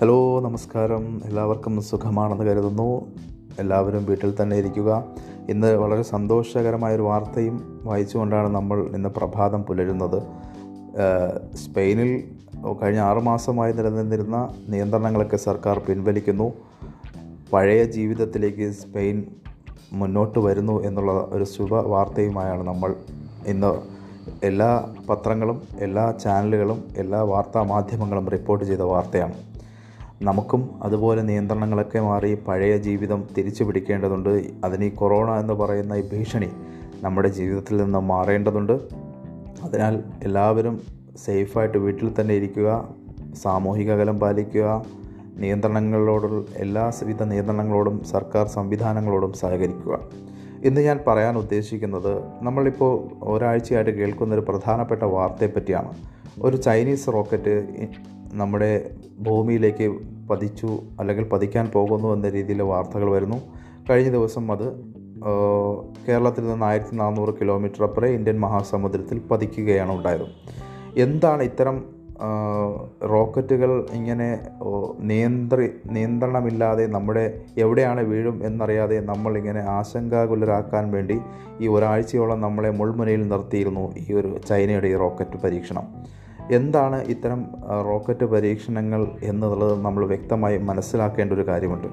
Hello നമസ്കാരം. എല്ലാവർക്കും സുഖമാണെന്ന് കരുതുന്നു. എല്ലാവരും വീട്ടിൽ തന്നെ ഇരിക്കുക. ഇന്ന് വളരെ സന്തോഷകരമായൊരു വാർത്തയും വായിച്ചുകൊണ്ടാണ് നമ്മൾ ഇന്ന് പ്രഭാതം പുലരുന്നത്. സ്പെയിനിൽ കഴിഞ്ഞ ആറുമാസമായി നിലനിന്നിരുന്ന നിയന്ത്രണങ്ങളൊക്കെ സർക്കാർ പിൻവലിക്കുന്നു. പഴയ ജീവിതത്തിലേക്ക് സ്പെയിൻ മുന്നോട്ട് വരുന്നു എന്നുള്ള ഒരു ശുഭ വാർത്തയുമായാണ് നമ്മൾ ഇന്ന് എല്ലാ പത്രങ്ങളും എല്ലാ ചാനലുകളും എല്ലാ വാർത്താ മാധ്യമങ്ങളും റിപ്പോർട്ട് ചെയ്ത വാർത്തയാണ്. നമുക്കും അതുപോലെ നിയന്ത്രണങ്ങളൊക്കെ മാറി പഴയ ജീവിതം തിരിച്ചു പിടിക്കേണ്ടതുണ്ട്. അതിന് ഈ കൊറോണ എന്ന് പറയുന്ന ഈ ഭീഷണി നമ്മുടെ ജീവിതത്തിൽ നിന്ന് മാറേണ്ടതുണ്ട്. അതിനാൽ എല്ലാവരും സേഫായിട്ട് വീട്ടിൽ തന്നെ ഇരിക്കുക സാമൂഹിക അകലം പാലിക്കുക നിയന്ത്രണങ്ങളോടുള്ള എല്ലാവിധ നിയന്ത്രണങ്ങളോടും സർക്കാർ സംവിധാനങ്ങളോടും സഹകരിക്കുക. ഇന്ന് ഞാൻ പറയാൻ ഉദ്ദേശിക്കുന്നത് നമ്മളിപ്പോൾ ഒരാഴ്ചയായിട്ട് കേൾക്കുന്ന ഒരു പ്രധാനപ്പെട്ട വാർത്തയെപ്പറ്റിയാണ്. ഒരു ചൈനീസ് റോക്കറ്റ് നമ്മുടെ ഭൂമിയിലേക്ക് പതിച്ചു അല്ലെങ്കിൽ പതിക്കാൻ പോകുന്നു എന്ന രീതിയിൽ വാർത്തകൾ വരുന്നു. കഴിഞ്ഞ ദിവസം അത് കേരളത്തിൽ നിന്ന് ആയിരത്തി നാനൂറ് കിലോമീറ്റർ അപ്പുറം ഇന്ത്യൻ മഹാസമുദ്രത്തിൽ പതിക്കുകയാണ് ഉണ്ടായത്. എന്താണ് ഇത്തരം റോക്കറ്റുകൾ ഇങ്ങനെ നിയന്ത്രി നിയന്ത്രണമില്ലാതെ നമ്മുടെ എവിടെയാണ് വീഴും എന്നറിയാതെ നമ്മളിങ്ങനെ ആശങ്കാകുലരാക്കാൻ വേണ്ടി ഈ ഒരാഴ്ചയോളം നമ്മളെ മുൾമുനയിൽ നിർത്തിയിരുന്നു ഈ ഒരു ചൈനയുടെ ഈ റോക്കറ്റ് പരീക്ഷണം. എന്താണ് ഇത്തരം റോക്കറ്റ് പരീക്ഷണങ്ങൾ എന്നുള്ളത് നമ്മൾ വ്യക്തമായി മനസ്സിലാക്കേണ്ട ഒരു കാര്യമുണ്ട്.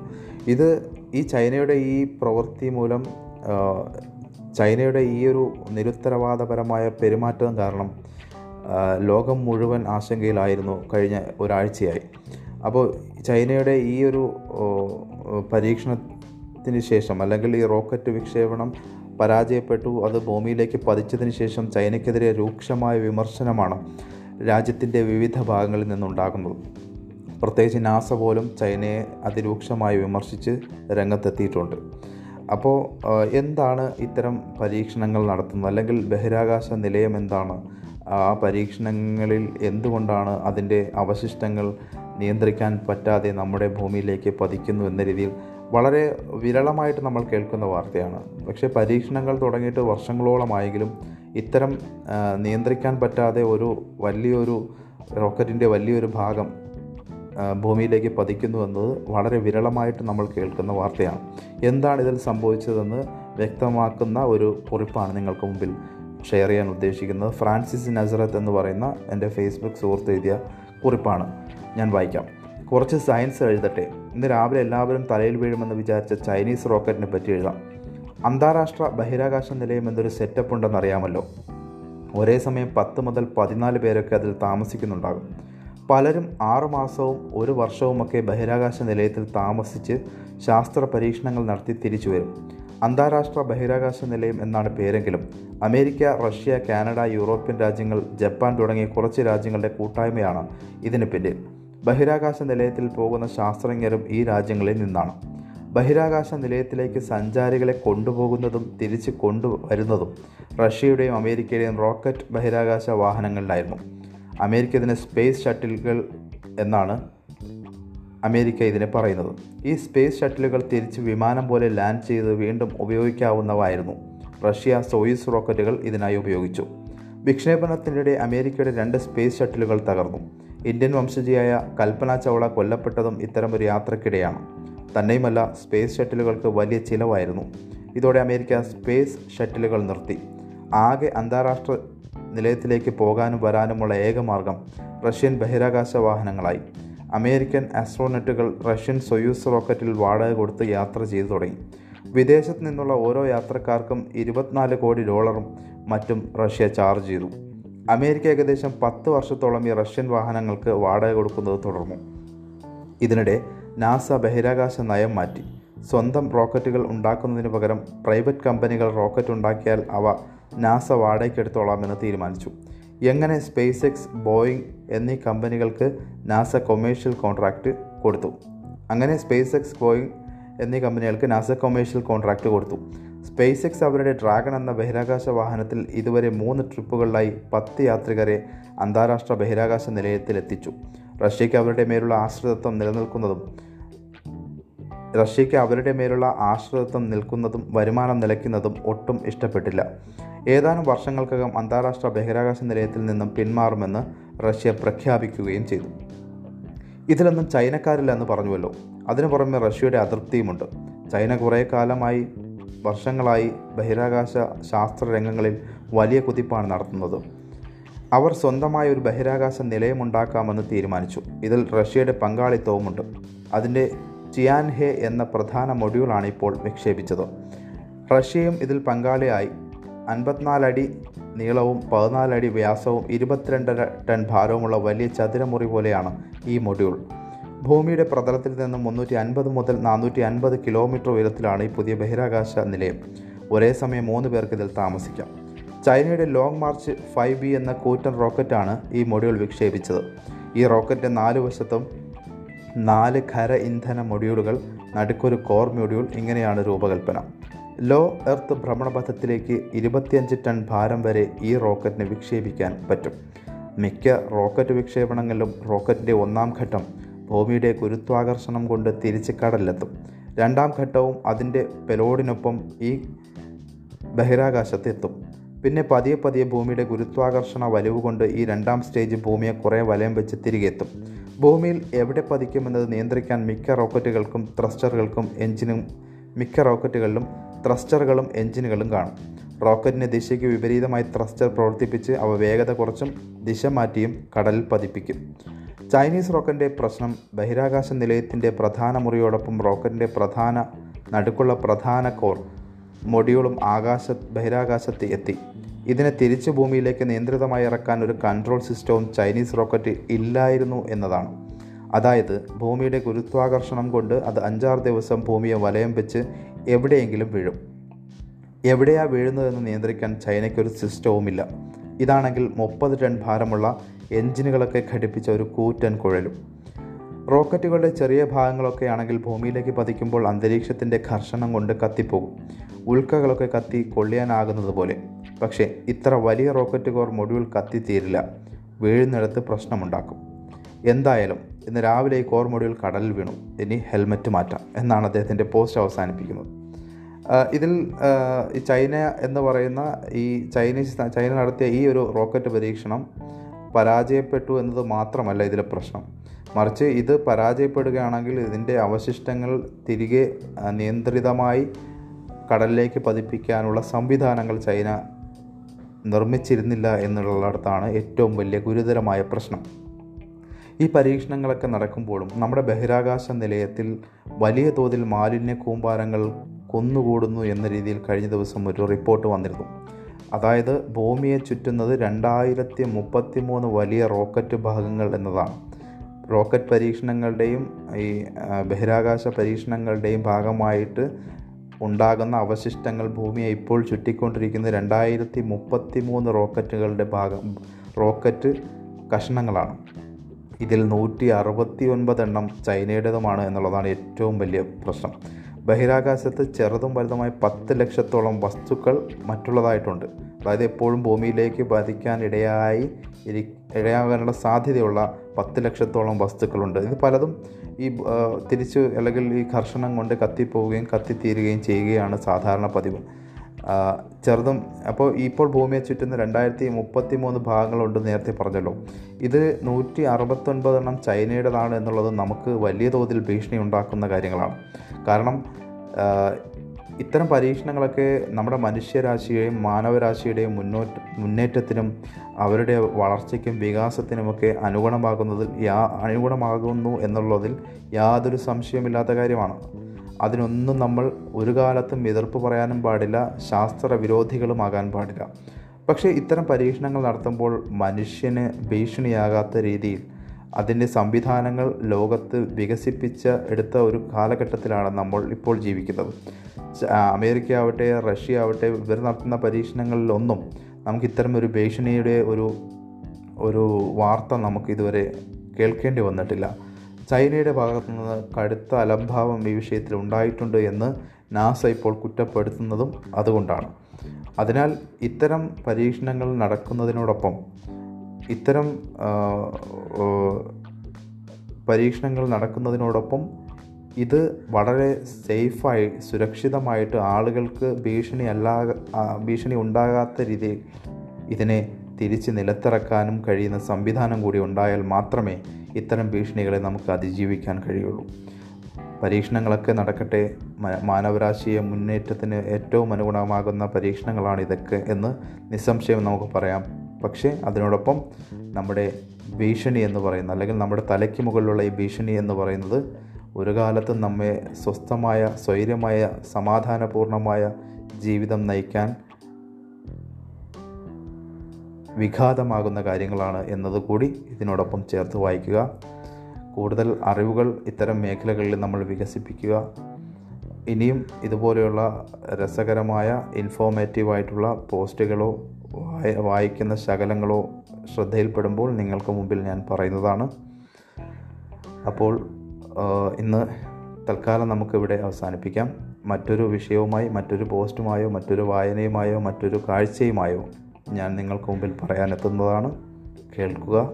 ഇത് ഈ ചൈനയുടെ ഈ പ്രവൃത്തി മൂലം ചൈനയുടെ ഈ ഒരു നിരുത്തരവാദപരമായ പെരുമാറ്റം കാരണം ലോകം മുഴുവൻ ആശങ്കയിലായിരുന്നു കഴിഞ്ഞ ഒരാഴ്ചയായി. അപ്പോൾ ചൈനയുടെ ഈ ഒരു പരീക്ഷണത്തിന് ശേഷം അല്ലെങ്കിൽ ഈ റോക്കറ്റ് വിക്ഷേപണം പരാജയപ്പെട്ടു അത് ഭൂമിയിലേക്ക് പതിച്ചതിന് ശേഷം ചൈനയ്ക്കെതിരെ രൂക്ഷമായ വിമർശനമാണ് രാജ്യത്തിന്റെ വിവിധ ഭാഗങ്ങളിൽ നിന്നുണ്ടാകുന്നത് പ്രത്യേകിച്ച് നാസ പോലും ചൈനയെ അതിരൂക്ഷമായി വിമർശിച്ച് രംഗത്തെത്തിയിട്ടുണ്ട്. അപ്പോൾ എന്താണ് ഇത്തരം പരീക്ഷണങ്ങൾ നടത്തുന്നത്? അല്ലെങ്കിൽ ബഹിരാകാശ നിലയം എന്താണ്? ആ പരീക്ഷണങ്ങളിൽ എന്തുകൊണ്ടാണ് അതിന്റെ അവശിഷ്ടങ്ങൾ നിയന്ത്രിക്കാൻ പറ്റാതെ നമ്മുടെ ഭൂമിയിലേക്ക് പതിക്കുന്നു എന്ന രീതിയിൽ വളരെ വിരളമായിട്ട് നമ്മൾ കേൾക്കുന്ന വാർത്തയാണ്. പക്ഷേ പരീക്ഷണങ്ങൾ തുടങ്ങിയിട്ട് വർഷങ്ങളോളമായെങ്കിലും ഇത്തരം നിയന്ത്രിക്കാൻ പറ്റാതെ ഒരു വലിയൊരു റോക്കറ്റിന്റെ വലിയൊരു ഭാഗം ഭൂമിയിലേക്ക് പതിക്കുന്നു എന്നത് വളരെ വിരളമായിട്ട് നമ്മൾ കേൾക്കുന്ന വാർത്തയാണ്. എന്താണ് ഇതിൽ സംഭവിച്ചതെന്ന് വ്യക്തമാക്കുന്ന ഒരു കുറിപ്പാണ് നിങ്ങൾക്ക് മുമ്പിൽ ഷെയർ ചെയ്യാൻ ഉദ്ദേശിക്കുന്നത്. ഫ്രാൻസിസ് നസറത്ത് എന്ന് പറയുന്ന എന്റെ ഫേസ്ബുക്ക് സുഹൃത്ത് എഴുതിയ കുറിപ്പാണ്. ഞാൻ വായിക്കാം. കുറച്ച് സയൻസ് എഴുതട്ടെ. ഇന്ന് രാവിലെ എല്ലാവരും തലയിൽ വീഴുമെന്ന് വിചാരിച്ച ചൈനീസ് റോക്കറ്റിനെ പറ്റി എഴുതാം. അന്താരാഷ്ട്ര ബഹിരാകാശ നിലയം എന്നൊരു സെറ്റപ്പ് ഉണ്ടെന്നറിയാമല്ലോ ഒരേ സമയം പത്ത് മുതൽ പതിനാല് പേരൊക്കെ അതിൽ താമസിക്കുന്നുണ്ടാകും. പലരും ആറുമാസവും ഒരു വർഷവുമൊക്കെ ബഹിരാകാശ നിലയത്തിൽ താമസിച്ച് ശാസ്ത്ര പരീക്ഷണങ്ങൾ നടത്തി തിരിച്ചു വരും. അന്താരാഷ്ട്ര ബഹിരാകാശ നിലയം എന്നാണ് പേരെങ്കിലും. അമേരിക്ക റഷ്യ കാനഡ യൂറോപ്യൻ രാജ്യങ്ങൾ ജപ്പാൻ തുടങ്ങിയ കുറച്ച് രാജ്യങ്ങളുടെ കൂട്ടായ്മയാണ് ഇതിന് പിന്നിൽ. ബഹിരാകാശ നിലയത്തിൽ പോകുന്ന ശാസ്ത്രജ്ഞരും ഈ രാജ്യങ്ങളിൽ നിന്നാണ്. ബഹിരാകാശ നിലയത്തിലേക്ക് സഞ്ചാരികളെ കൊണ്ടുപോകുന്നതും തിരിച്ച് കൊണ്ടുവരുന്നതും റഷ്യയുടെയും അമേരിക്കയുടെയും റോക്കറ്റ് ബഹിരാകാശ വാഹനങ്ങളിലായിരുന്നു. അമേരിക്ക ഇതിനെ സ്പേസ് ഷട്ടിലുകൾ എന്നാണ് അമേരിക്ക ഇതിനെ പറയുന്നത്. ഈ സ്പേസ് ഷട്ടിലുകൾ തിരിച്ച് വിമാനം പോലെ ലാൻഡ് ചെയ്ത് വീണ്ടും ഉപയോഗിക്കാവുന്നവായിരുന്നു റഷ്യ സോയിസ് റോക്കറ്റുകൾ ഇതിനായി ഉപയോഗിച്ചു. വിക്ഷേപണത്തിനിടെ അമേരിക്കയുടെ രണ്ട് സ്പേസ് ഷട്ടിലുകൾ തകർന്നു. ഇന്ത്യൻ വംശജിയായ കൽപ്പന ചൗള കൊല്ലപ്പെട്ടതും ഇത്തരമൊരു യാത്രക്കിടെയാണ്. തന്നെയുമല്ല സ്പേസ് ഷട്ടിലുകൾക്ക് വലിയ ചിലവായിരുന്നു. ഇതോടെ അമേരിക്ക സ്പേസ് ഷട്ടിലുകൾ നിർത്തി. ആകെ അന്താരാഷ്ട്ര നിലയത്തിലേക്ക് പോകാനും വരാനുമുള്ള ഏക മാർഗം റഷ്യൻ ബഹിരാകാശ വാഹനങ്ങളായി. അമേരിക്കൻ ആസ്ട്രോനറ്റുകൾ റഷ്യൻ സൊയൂസ് റോക്കറ്റിൽ വാടക കൊടുത്ത് യാത്ര ചെയ്തു തുടങ്ങി. വിദേശത്ത് നിന്നുള്ള ഓരോ യാത്രക്കാർക്കും ഇരുപത്തിനാല് കോടി ഡോളറും മറ്റും റഷ്യ ചാർജ് ചെയ്തു. അമേരിക്ക ഏകദേശം പത്ത് വർഷത്തോളം ഈ റഷ്യൻ വാഹനങ്ങൾക്ക് വാടക കൊടുക്കുന്നത് തുടർന്നു. ഇതിനിടെ നാസ ബഹിരാകാശ നയം മാറ്റി. സ്വന്തം റോക്കറ്റുകൾ ഉണ്ടാക്കുന്നതിന് പകരം പ്രൈവറ്റ് കമ്പനികൾ റോക്കറ്റ് ഉണ്ടാക്കിയാൽ അവ നാസ വാടകയ്ക്കെടുത്തോളാമെന്ന് തീരുമാനിച്ചു. എങ്ങനെ സ്പേസ് എക്സ് ബോയിങ് എന്നീ കമ്പനികൾക്ക് നാസ കൊമേഴ്ഷ്യൽ കോൺട്രാക്റ്റ് കൊടുത്തു. അങ്ങനെ സ്പേസ് എക്സ് ബോയിങ് എന്നീ കമ്പനികൾക്ക് നാസ കൊമേഴ്ഷ്യൽ കോൺട്രാക്റ്റ് കൊടുത്തു. സ്പേസ് എക്സ് അവരുടെ ഡ്രാഗൺ എന്ന ബഹിരാകാശ വാഹനത്തിൽ ഇതുവരെ മൂന്ന് ട്രിപ്പുകളിലായി പത്ത് യാത്രികരെ അന്താരാഷ്ട്ര ബഹിരാകാശ നിലയത്തിൽ എത്തിച്ചു റഷ്യയ്ക്ക് അവരുടെ മേലുള്ള ആശ്രിതത്വം നിലനിൽക്കുന്നതും റഷ്യയ്ക്ക് അവരുടെ മേലുള്ള ആശ്രിതത്വം നിൽക്കുന്നതും വരുമാനം നിലയ്ക്കുന്നതും ഒട്ടും ഇഷ്ടപ്പെട്ടില്ല. ഏതാനും വർഷങ്ങൾക്കകം അന്താരാഷ്ട്ര ബഹിരാകാശ നിലയത്തിൽ നിന്നും പിന്മാറുമെന്ന് റഷ്യ പ്രഖ്യാപിക്കുകയും ചെയ്തു. ഇതിലൊന്നും ചൈനക്കാരില്ല എന്ന് പറഞ്ഞുവല്ലോ. അതിനു പുറമെ റഷ്യയുടെ അതൃപ്തിയുമുണ്ട്. ചൈന കുറേ കാലമായി വർഷങ്ങളായി ബഹിരാകാശ ശാസ്ത്ര രംഗങ്ങളിൽ വലിയ കുതിപ്പാണ് നടത്തുന്നത്. അവർ സ്വന്തമായ ഒരു ബഹിരാകാശ നിലയമുണ്ടാക്കാമെന്ന് തീരുമാനിച്ചു. ഇതിൽ റഷ്യയുടെ പങ്കാളിത്തവുമുണ്ട്. അതിന്റെ ചിയാൻഹെ എന്ന പ്രധാന മൊഡ്യൂളാണ് ഇപ്പോൾ വിക്ഷേപിച്ചത് റഷ്യയും ഇതിൽ പങ്കാളിയായി. അൻപത്തിനാലടി നീളവും പതിനാലടി വ്യാസവും ഇരുപത്തിരണ്ടര ടൺ ഭാരവുമുള്ള വലിയ ചതുരമുറി പോലെയാണ് ഈ മൊഡ്യൂൾ. ഭൂമിയുടെ പ്രതലത്തിൽ നിന്നും മുന്നൂറ്റി അൻപത് മുതൽ നാനൂറ്റി അൻപത് കിലോമീറ്റർ ഉയരത്തിലാണ് ഈ പുതിയ ബഹിരാകാശ നിലയം. ഒരേ സമയം മൂന്ന് പേർക്ക് ഇതിൽ താമസിക്കാം. ചൈനയുടെ ലോങ് മാർച്ച് ഫൈവ് ബി എന്ന കൂറ്റൻ റോക്കറ്റാണ് ഈ മൊഡ്യൂൾ വിക്ഷേപിച്ചത്. ഈ റോക്കറ്റ് നാല് വശത്തും നാല് ഖര ഇന്ധന മൊഡ്യൂളുകൾ നടുക്കൊരു കോർ മൊഡ്യൂൾ ഇങ്ങനെയാണ് രൂപകൽപ്പന. ലോ എർത്ത് ഭ്രമണപഥത്തിലേക്ക് ഇരുപത്തിയഞ്ച് ടൺ ഭാരം വരെ ഈ റോക്കറ്റിന് വിക്ഷേപിക്കാൻ പറ്റും. മിക്ക റോക്കറ്റ് വിക്ഷേപണങ്ങളിലും റോക്കറ്റിന്റെ ഒന്നാം ഘട്ടം ഭൂമിയുടെ ഗുരുത്വാകർഷണം കൊണ്ട് തിരിച്ച് കടലിലെത്തും രണ്ടാം ഘട്ടവും അതിന്റെ പെലോഡിനൊപ്പം ഈ ബഹിരാകാശത്തെത്തും പിന്നെ പതിയെ പതിയെ ഭൂമിയുടെ ഗുരുത്വാകർഷണ വലിവ് കൊണ്ട് ഈ രണ്ടാം സ്റ്റേജ് ഭൂമിയെ കുറേ വലയം വെച്ച് തിരികെ എത്തും. ഭൂമിയിൽ എവിടെ പതിക്കുമെന്നത് നിയന്ത്രിക്കാൻ മിക്ക റോക്കറ്റുകൾക്കും ത്രസ്റ്ററുകൾക്കും എഞ്ചിനും മിക്ക റോക്കറ്റുകളിലും ത്രസ്റ്ററുകളും എഞ്ചിനുകളും കാണും. റോക്കറ്റിന്റെ ദിശയ്ക്ക് വിപരീതമായി ത്രസ്റ്റർ പ്രവർത്തിപ്പിച്ച് അവ വേഗത കുറച്ചും ദിശ മാറ്റിയും കടലിൽ പതിപ്പിക്കും. ചൈനീസ് റോക്കറ്റിന്റെ പ്രശ്നം ബഹിരാകാശ നിലയത്തിന്റെ പ്രധാന മുറിയോടൊപ്പം റോക്കറ്റിന്റെ പ്രധാന നടുക്കുള്ള പ്രധാന കോർ മൊഡ്യൂളും ആകാശ ബഹിരാകാശത്ത് എത്തി. ഇതിനെ തിരിച്ചു ഭൂമിയിലേക്ക് നിയന്ത്രിതമായി ഇറക്കാൻ ഒരു കൺട്രോൾ സിസ്റ്റവും ചൈനീസ് റോക്കറ്റ് ഇല്ലായിരുന്നു എന്നതാണ്. അതായത് ഭൂമിയുടെ ഗുരുത്വാകർഷണം കൊണ്ട് അത് അഞ്ചാറ് ദിവസം ഭൂമിയെ വലയം വെച്ച് എവിടെയെങ്കിലും വീഴും. എവിടെയാ വീഴുന്നതെന്ന് നിയന്ത്രിക്കാൻ ചൈനയ്ക്കൊരു സിസ്റ്റവുമില്ല ഇതാണെങ്കിൽ മുപ്പത് ടൺ ഭാരമുള്ള എഞ്ചിനുകളൊക്കെ ഘടിപ്പിച്ച ഒരു കൂറ്റൻ കുഴലും. റോക്കറ്റുകളുടെ ചെറിയ ഭാഗങ്ങളൊക്കെ ആണെങ്കിൽ ഭൂമിയിലേക്ക് പതിക്കുമ്പോൾ അന്തരീക്ഷത്തിന്റെ ഘർഷണം കൊണ്ട് കത്തിപ്പോകും. ഉൽക്കകളൊക്കെ കത്തി കൊള്ളിയാനാകുന്നത് പക്ഷേ ഇത്ര വലിയ റോക്കറ്റ് കോർ മൊഡ്യൂൾ കത്തിത്തീരില്ല. വീഴുന്നിടത്ത് പ്രശ്നമുണ്ടാക്കും. എന്തായാലും ഇന്ന് രാവിലെ ഈ കോർ മൊഡ്യൂൾ കടലിൽ വീണു. ഇനി ഹെൽമെറ്റ് മാറ്റാം എന്നാണ് അദ്ദേഹത്തിന്റെ പോസ്റ്റ് അവസാനിപ്പിക്കുന്നത്. ഇതിൽ ഈ ചൈന എന്ന് പറയുന്ന ഈ ചൈനീസ് ചൈന നടത്തിയ ഈ ഒരു റോക്കറ്റ് പരീക്ഷണം പരാജയപ്പെട്ടു എന്നത് മാത്രമല്ല ഇതിലെ പ്രശ്നം. മറിച്ച് ഇത് പരാജയപ്പെടുകയാണെങ്കിൽ ഇതിന്റെ അവശിഷ്ടങ്ങൾ തിരികെ നിയന്ത്രിതമായി കടലിലേക്ക് പതിപ്പിക്കാനുള്ള സംവിധാനങ്ങൾ ചൈന നിർമ്മിച്ചിരുന്നില്ല എന്നുള്ളിടത്താണ് ഏറ്റവും വലിയ ഗുരുതരമായ പ്രശ്നം. ഈ പരീക്ഷണങ്ങളൊക്കെ നടക്കുമ്പോഴും നമ്മുടെ ബഹിരാകാശ നിലയത്തിൽ വലിയ തോതിൽ മാലിന്യ കൂമ്പാരങ്ങൾ കൊന്നുകൂടുന്നു എന്ന രീതിയിൽ കഴിഞ്ഞ ദിവസം ഒരു റിപ്പോർട്ട് വന്നിരുന്നു. അതായത് ഭൂമിയെ ചുറ്റുന്നത് രണ്ടായിരത്തി മുപ്പത്തി മൂന്ന് വലിയ റോക്കറ്റ് ഭാഗങ്ങൾ എന്നതാണ്. റോക്കറ്റ് പരീക്ഷണങ്ങളുടെയും ഈ ബഹിരാകാശ പരീക്ഷണങ്ങളുടെയും ഭാഗമായിട്ട് ഉണ്ടാകുന്ന അവശിഷ്ടങ്ങൾ ഭൂമിയെ ഇപ്പോൾ ചുറ്റിക്കൊണ്ടിരിക്കുന്ന രണ്ടായിരത്തി മുപ്പത്തി മൂന്ന് റോക്കറ്റുകളുടെ ഭാഗം റോക്കറ്റ് കഷ്ണങ്ങളാണ്. ഇതിൽ നൂറ്റി അറുപത്തി ഒൻപത് എണ്ണം ചൈനയുടേതുമാണ് എന്നുള്ളതാണ് ഏറ്റവും വലിയ പ്രശ്നം. ബഹിരാകാശത്ത് ചെറുതും വലുതുമായ പത്ത് ലക്ഷത്തോളം വസ്തുക്കൾ മറ്റുള്ളതായിട്ടുണ്ട്. അതായത് എപ്പോഴും ഭൂമിയിലേക്ക് പതിക്കാൻ ഇടയായി ഇരി ഇടയാകാനുള്ള സാധ്യതയുള്ള പത്ത് ലക്ഷത്തോളം വസ്തുക്കളുണ്ട്. ഇത് പലതും ഈ തിരിച്ച് അല്ലെങ്കിൽ ഈ ഘർഷണം കൊണ്ട് കത്തിപ്പോവുകയും കത്തിത്തീരുകയും ചെയ്യുകയാണ് സാധാരണ പതിവ്. ചെറുതും അപ്പോൾ ഇപ്പോൾ ഭൂമിയെ ചുറ്റുന്ന രണ്ടായിരത്തി മുപ്പത്തി മൂന്ന് ഭാഗങ്ങളുണ്ട് നേരത്തെ പറഞ്ഞല്ലോ. ഇത് നൂറ്റി അറുപത്തൊൻപതെണ്ണം ചൈനയുടേതാണ് എന്നുള്ളത് നമുക്ക് വലിയ തോതിൽ ഭീഷണി ഉണ്ടാക്കുന്ന കാര്യങ്ങളാണ്. കാരണം ഇത്തരം പരീക്ഷണങ്ങളൊക്കെ നമ്മുടെ മനുഷ്യരാശിയുടെയും മാനവരാശിയുടെയും മുന്നോട്ട് മുന്നേറ്റത്തിനും അവരുടെ വളർച്ചയ്ക്കും വികാസത്തിനുമൊക്കെ അനുഗുണമാകുന്നതിൽ യാ അനുഗുണമാകുന്നു എന്നുള്ളതിൽ യാതൊരു സംശയമില്ലാത്ത കാര്യമാണ്. അതിനൊന്നും നമ്മൾ ഒരു കാലത്തും എതിർപ്പ് പറയാനും പാടില്ല ശാസ്ത്ര വിരോധികളുമാകാൻ പാടില്ല. പക്ഷേ ഇത്തരം പരീക്ഷണങ്ങൾ നടത്തുമ്പോൾ മനുഷ്യന് ഭീഷണിയാകാത്ത രീതിയിൽ അതിന്റെ സംവിധാനങ്ങൾ ലോകത്ത് വികസിപ്പിച്ച എടുത്ത ഒരു കാലഘട്ടത്തിലാണ് നമ്മൾ ഇപ്പോൾ ജീവിക്കുന്നത്. അമേരിക്ക ആവട്ടെ റഷ്യ ആവട്ടെ ഇവർ നടത്തുന്ന പരീക്ഷണങ്ങളിലൊന്നും നമുക്ക് ഇത്തരം ഒരു ഭീഷണിയുടെ ഒരു ഒരു വാർത്ത നമുക്ക് ഇതുവരെ കേൾക്കേണ്ടി വന്നിട്ടില്ല. ചൈനയുടെ ഭാഗത്തു നിന്ന് കടുത്ത അലംഭാവം ഈ വിഷയത്തിൽ ഉണ്ടായിട്ടുണ്ട് എന്ന് നാസ ഇപ്പോൾ കുറ്റപ്പെടുത്തുന്നതും അതുകൊണ്ടാണ്. അതിനാൽ ഇത്തരം പരീക്ഷണങ്ങൾ നടക്കുന്നതിനോടൊപ്പം ഇത്തരം പരീക്ഷണങ്ങൾ നടക്കുന്നതിനോടൊപ്പം ഇത് വളരെ സേഫായി സുരക്ഷിതമായിട്ട് ആളുകൾക്ക് ഭീഷണി അല്ലാ ഭീഷണി ഉണ്ടാകാത്ത രീതിയിൽ ഇതിനെ തിരിച്ച് നിലത്തിറക്കാനും കഴിയുന്ന സംവിധാനം കൂടി ഉണ്ടായാൽ മാത്രമേ ഇത്തരം ഭീഷണികളെ നമുക്ക് അതിജീവിക്കാൻ കഴിയുള്ളൂ. പരീക്ഷണങ്ങളൊക്കെ നടക്കട്ടെ. മാനവരാശിയെ മുന്നേറ്റത്തിന് ഏറ്റവും അനുഗുണമാകുന്ന പരീക്ഷണങ്ങളാണ് ഇതൊക്കെ എന്ന് നിസ്സംശയം നമുക്ക് പറയാം. പക്ഷേ അതിനോടൊപ്പം നമ്മുടെ ഭീഷണി എന്ന് പറയുന്ന അല്ലെങ്കിൽ നമ്മുടെ തലയ്ക്ക് മുകളിലുള്ള ഈ ഭീഷണി എന്ന് പറയുന്നത് ഒരു കാലത്ത് നമ്മെ സ്വസ്ഥമായ സ്വൈര്യമായ സമാധാനപൂർണമായ ജീവിതം നയിക്കാൻ വിഘാതമാകുന്ന കാര്യങ്ങളാണ് എന്നതുകൂടി ഇതിനോടൊപ്പം ചേർത്ത് വായിക്കുക. കൂടുതൽ അറിവുകൾ ഇത്തരം മേഖലകളിൽ നമ്മൾ വികസിപ്പിക്കുക. ഇനിയും ഇതുപോലെയുള്ള രസകരമായ ഇൻഫോർമേറ്റീവായിട്ടുള്ള പോസ്റ്റുകളോ വായിക്കുന്ന ശകലങ്ങളോ ശ്രദ്ധയിൽപ്പെടുമ്പോൾ നിങ്ങൾക്ക് മുമ്പിൽ ഞാൻ പറയുന്നതാണ്. അപ്പോൾ ഇന്ന് തൽക്കാലം നമുക്കിവിടെ അവസാനിപ്പിക്കാം. മറ്റൊരു വിഷയവുമായി മറ്റൊരു പോസ്റ്റുമായോ മറ്റൊരു വായനയുമായോ മറ്റൊരു കാഴ്ചയുമായോ ഞാൻ നിങ്ങൾക്ക് മുമ്പിൽ പറയാനെത്തുന്നതാണ്. കേൾക്കുക.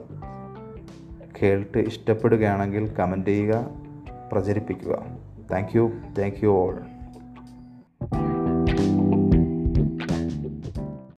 കേട്ട് ഇഷ്ടപ്പെടുകയാണെങ്കിൽ കമന്റ് ചെയ്യുക. പ്രചരിപ്പിക്കുക. Thank you. Thank you all.